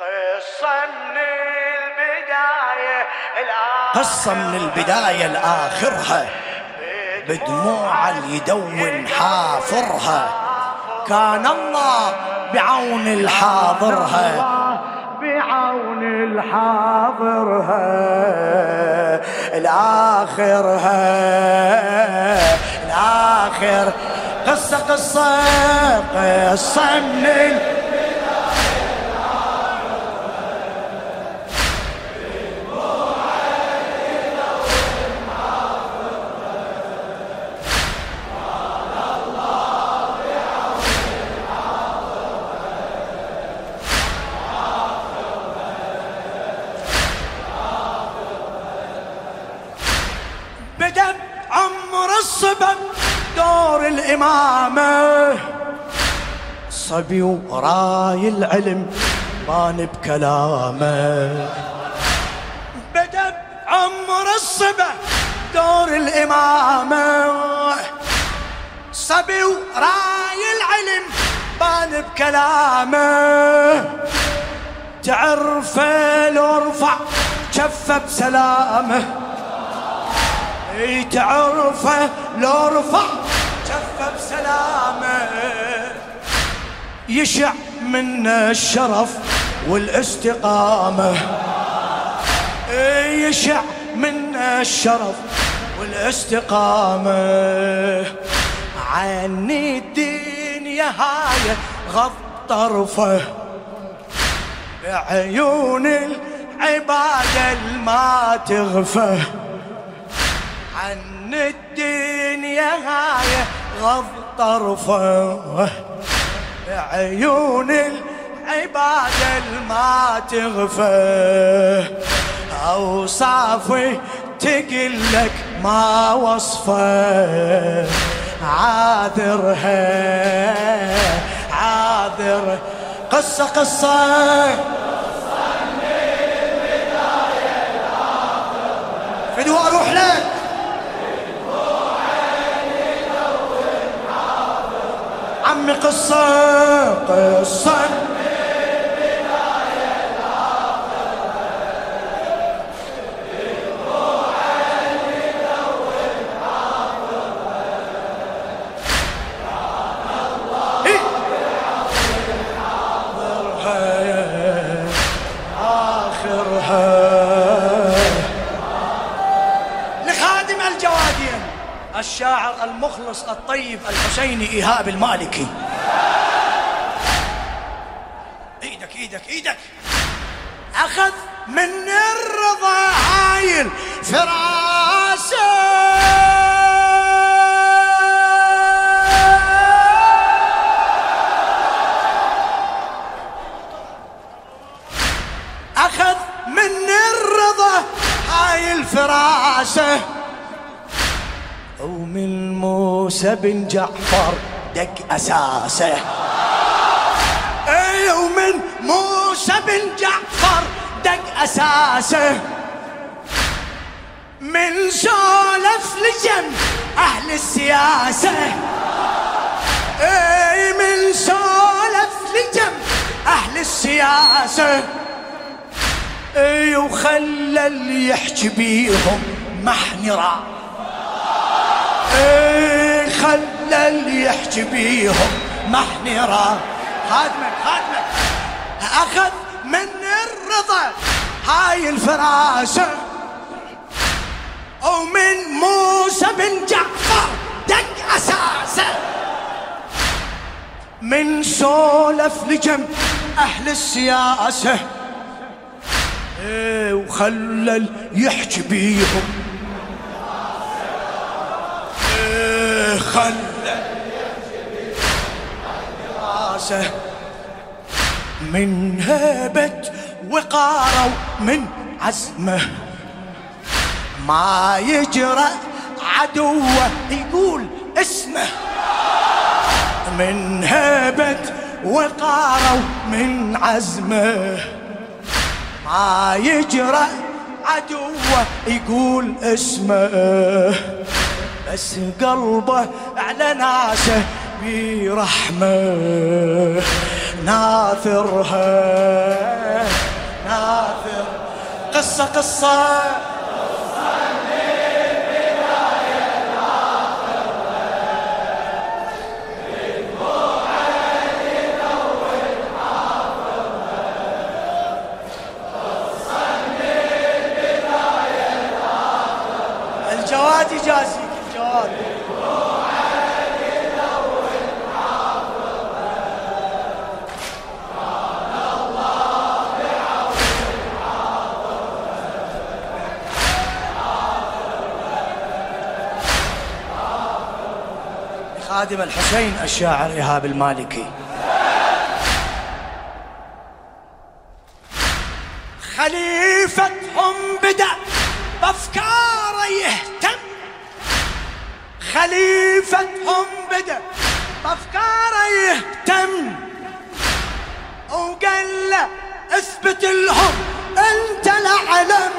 قصة من البداية قصة من البداية لآخرها بدموع يدون حافرها. كان الله بعون الحاضرها. بعون الحاضرها. الآخرها. الآخر. قصة قصة قصة من الإمامة صبي وراي العلم بان بكلامه. بدأ عمر الصبا دور الإمامة. صبي وراي العلم بان بكلامه. تعرفه لو رفع كفه بسلامه. تعرفه لو رفع كفه بسلامه يشع منا الشرف والاستقامة. يشع منا الشرف والاستقامة. عني الدنيا هاي غض طرفة. بعيون العبادة الما تغفى. عن الدنيا هاي غض طرفه عيون العبادة الما تغفى أوصافي تقلك ما وصفه عاذرها عاذر قصة قصة فدوى أروح لك عمي قصة قصة المخلص الطيب الحسيني إيهاب المالكي. إيدك إيدك إيدك. أخذ من الرضا هايل فراسه. أخذ من الرضا هاي الفراسه ومن موسى بن جعفر. دق أساسه. أي ومن موسى بن جعفر دق أساسه. من سولف لجم أهل السياسة. أي من سولف لجم أهل السياسة. أي وخلى اللي يحكي بيهم محنرا أي خلى اللي يحكي بيهم محنرا خادمك خادمك. أخذ من الرضا. هاي الفراسه ومن موسى بن جعفر دق أساسه. من سولف لجم أهل السياسة. إيه وخلى يحكي بيهم. خلى راسه من هيبة وقاره ومن عزمه. ما يجرأ عدوه يقول اسمه. من هيبة وقاره ومن عزمه. ما يجرأ عدوه يقول اسمه. بس قلبه على ناسه برحمة ناثرها ناثر. قصة قصة. خادم الحسين الشاعر إيهاب المالكي. خليفتهم بدأ بأفكاره يهتم. خليفتهم بدأ بأفكاره يهتم. وقال له اثبت لهم أنت العلم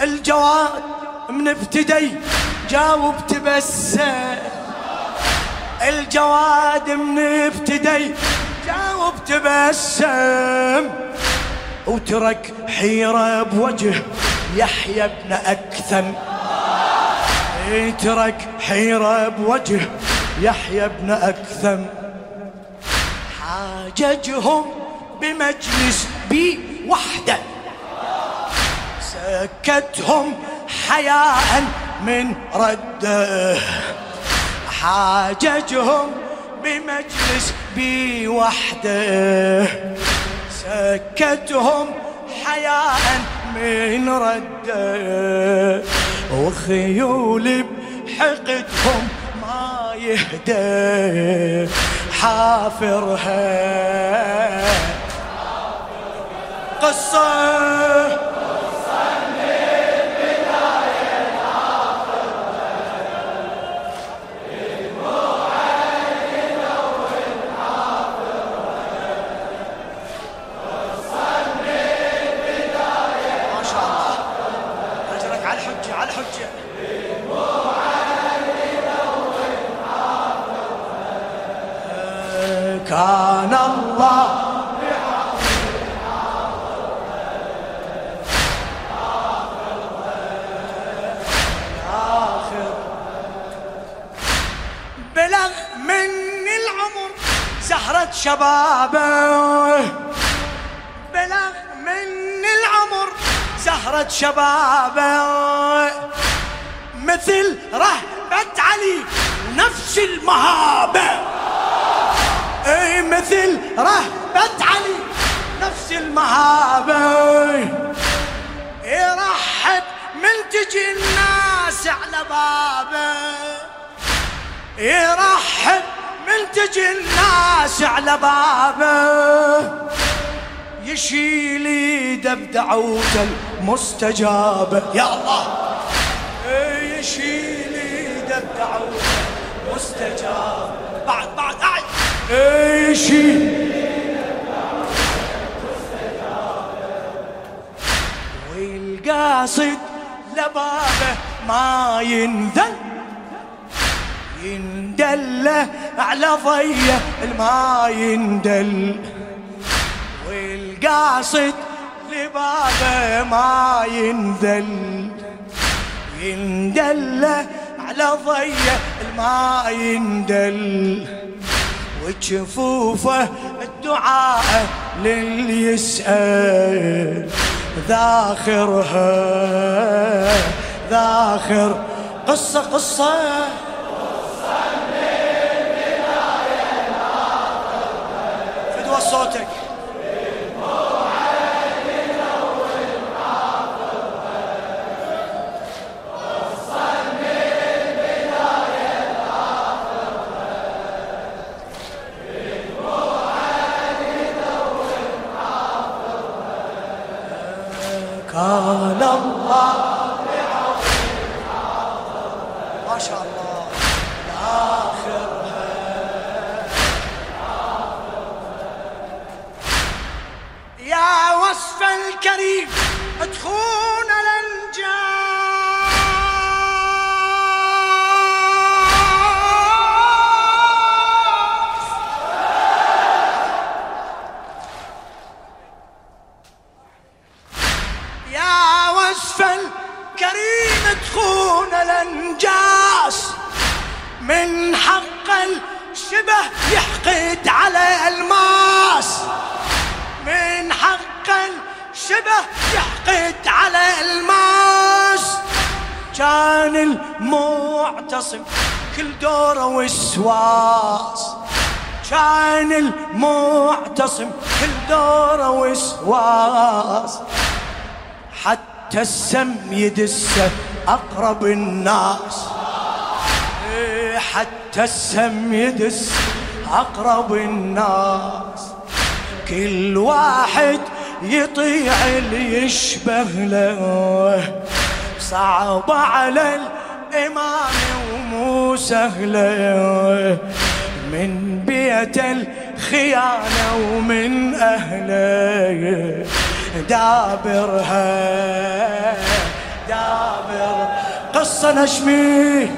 الجواد من ابتدي جاوب تبسم الجواد من ابتدي جاوب تبسم وترك حيرة بوجه يحيى بن أكثم. ترك حيرة بوجه يحيى بن أكثم. حاججهم بمجلس بي وحده. سكتهم حياء من رده. حاججهم بمجلس بي وحده سكتهم حياء من رده. وخيول بحقدهم ما يهدى. حافرها. قصة زهرة شبابه. بلغ من العمر زهرة شبابه. مثل رهبة علي نفس المهابة. إي مثل رهبة علي نفس المهابة. يرحب من تجي الناس على بابه. يرحب من تجي الناس على بابه يشيل ايده بدعوته المستجابة يا الله! إيه يشيل ايده بدعوته مستجابة بعد بعد قاعد إيه يشيل والقاصد لبابه ما ينذل يندل على ضية الما يندل والقاصد لبابه ما ينذل يندل على ضية الما يندل وجفوفه الدعاء للي يسأل ذاخرها ذاخر قصة قصة. صوتك. كان الله ما شاء الله. آخرها يا وصف الكريم ادخون الانجاز اسفل كريم تخون الانجاس من حق الشبه يحقد الماس. كان المعتصم كل دوره وسواس. كان المعتصم كل دوره وسواس. حتى السم يدسه أقرب الناس. حتى السم يدس أقرب الناس. كل واحد يطيع اللي يشبه له. صعب على الإمام ومو سهلة من بيت الخيانة ومن أهله. دابرها دابر قصة نشمي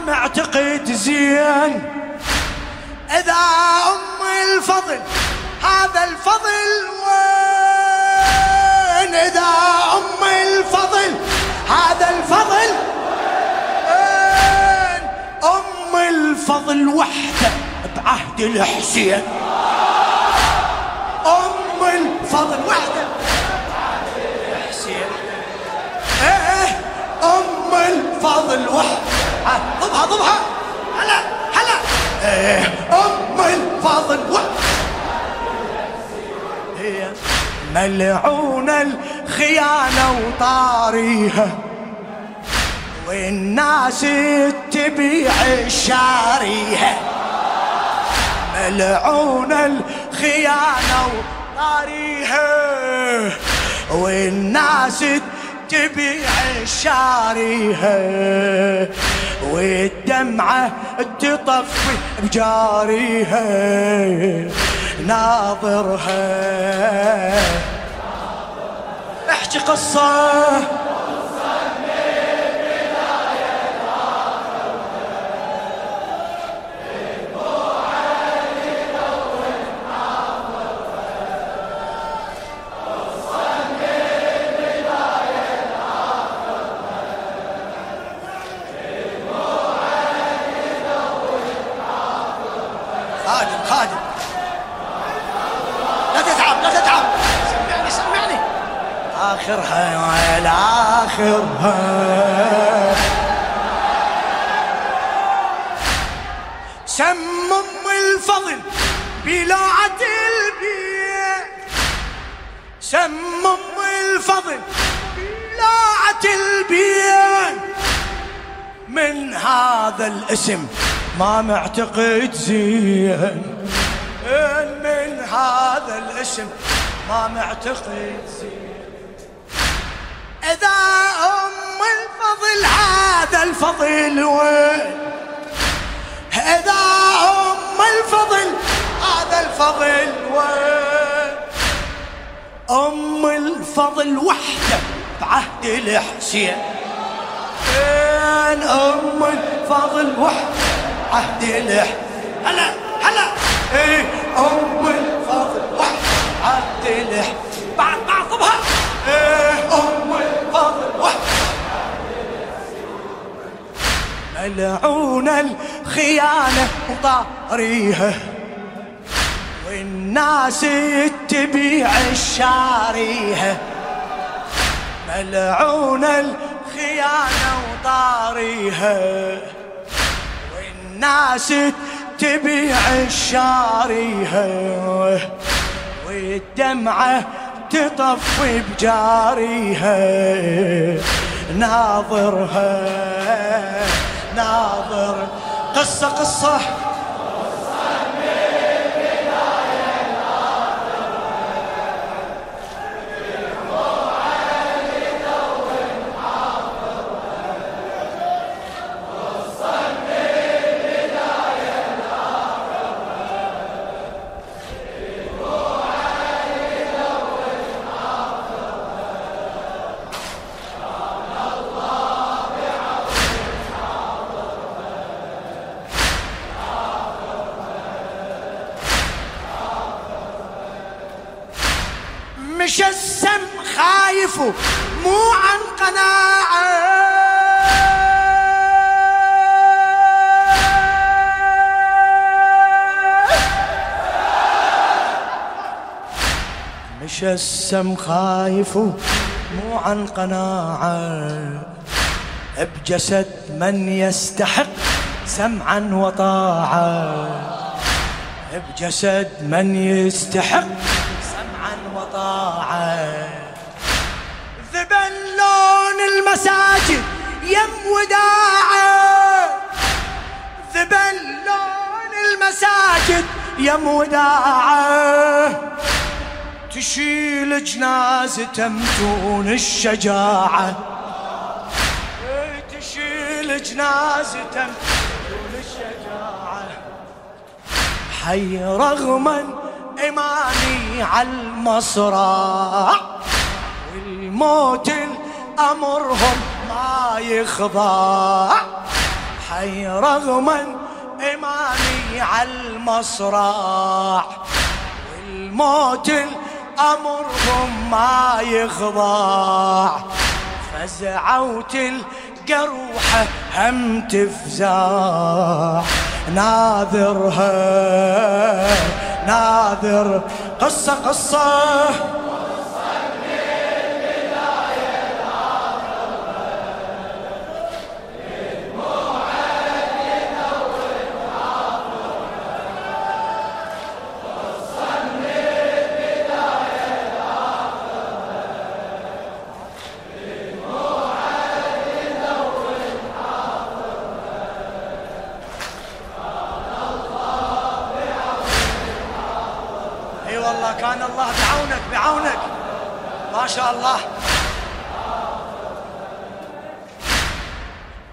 معتقد زين. إذا أم الفضل هذا الفضل وين؟ إذا أم الفضل هذا الفضل وين؟ أم الفضل وحدة بعهد الحسين. أم الفضل وحدة بعهد الحسين. إيه أم الفضل وحدة. ضبها هلا هلا. أم وحده هي ملعون الخيانة وطاريها. والناس تبيع الشاريها ملعون الخيانة وطاريها. والناس تبيع الشاريها والدمعة تطفي بجاريها. ناظرها. احكي قصة. هذا الاسم ما معتقد زين. من هذا الاسم ما معتقد زين. إذا ام الفضل هذا الفضل وين؟ إذا ام الفضل هذا الفضل وين؟ أم الفضل وحدة بعهد الحسين. وين ام الفضل عهد الح هلا هلا. إيه ام الفضل عهد الح بعد بعضبها إيه ام الفضل وحده ملعون الخيانة وطاريها والناس تبيع الشاريها ملعون الخيانة وطاريها والناس تبيع الشاريها والدمعة تطفي بجاريها. ناظرها ناظر. قصة قصة. مش السم خايف مو عن قناعة. مش السم خايف مو عن قناعة. بجسد من يستحق سمعا وطاعة. بجسد من يستحق يم وداعة ذبل لون المساجد يم وداعة تشيل جنازة متون الشجاعة. تشيل جنازة متون الشجاعة. حي رغما إيماني على المصرع. والموت الأمرهم ما يخضع حي رغما إيماني على المصرع. والموت الأمرهم ما يخضع. فزعوت الجروحة هم تفزع. ناظرها ناظر قصة قصة. اي والله كان الله بعونك بعونك. ما شاء الله.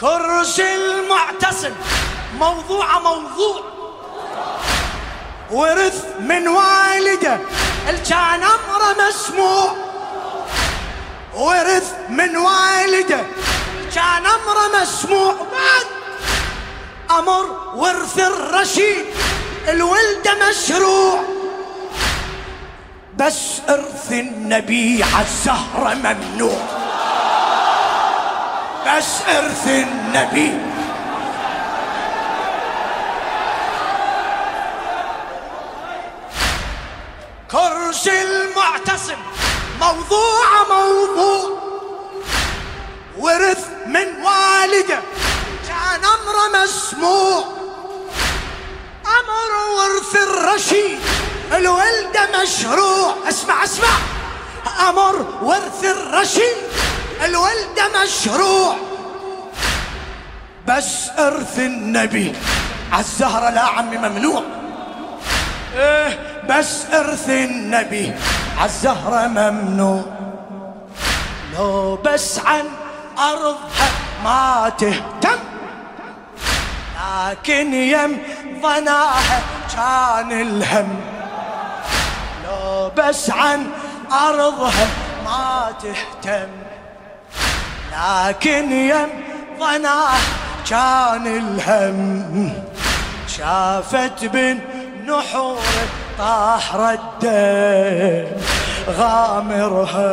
كرسي المعتصم موضوع موضوع. ورث من والده كان أمره مسموع. ورث من والده كان أمره مسموع. بعد أمر ورث الرشيد الولده مشروع. بس ارث النبي عالزهرة ممنوع. بس ارث النبي كرسي المعتصم موضوع موضوع. ورث من والده كان امره مسموع. أمر ورث الرشيد. الولده مشروع. اسمع اسمع. أمر ورث الرشيد. الولده مشروع. بس ارث النبي. عالزهرة لا عمي ممنوع. إيه بس ارث النبي. عالزهرة ممنوع. لو بس عن ارضها ما تهتم. لكن يم ظناها كان الهم. بس عن أرضها ما تهتم. لكن يم ظناه كان الهم. شافت بن نحور طاح رده غامرها.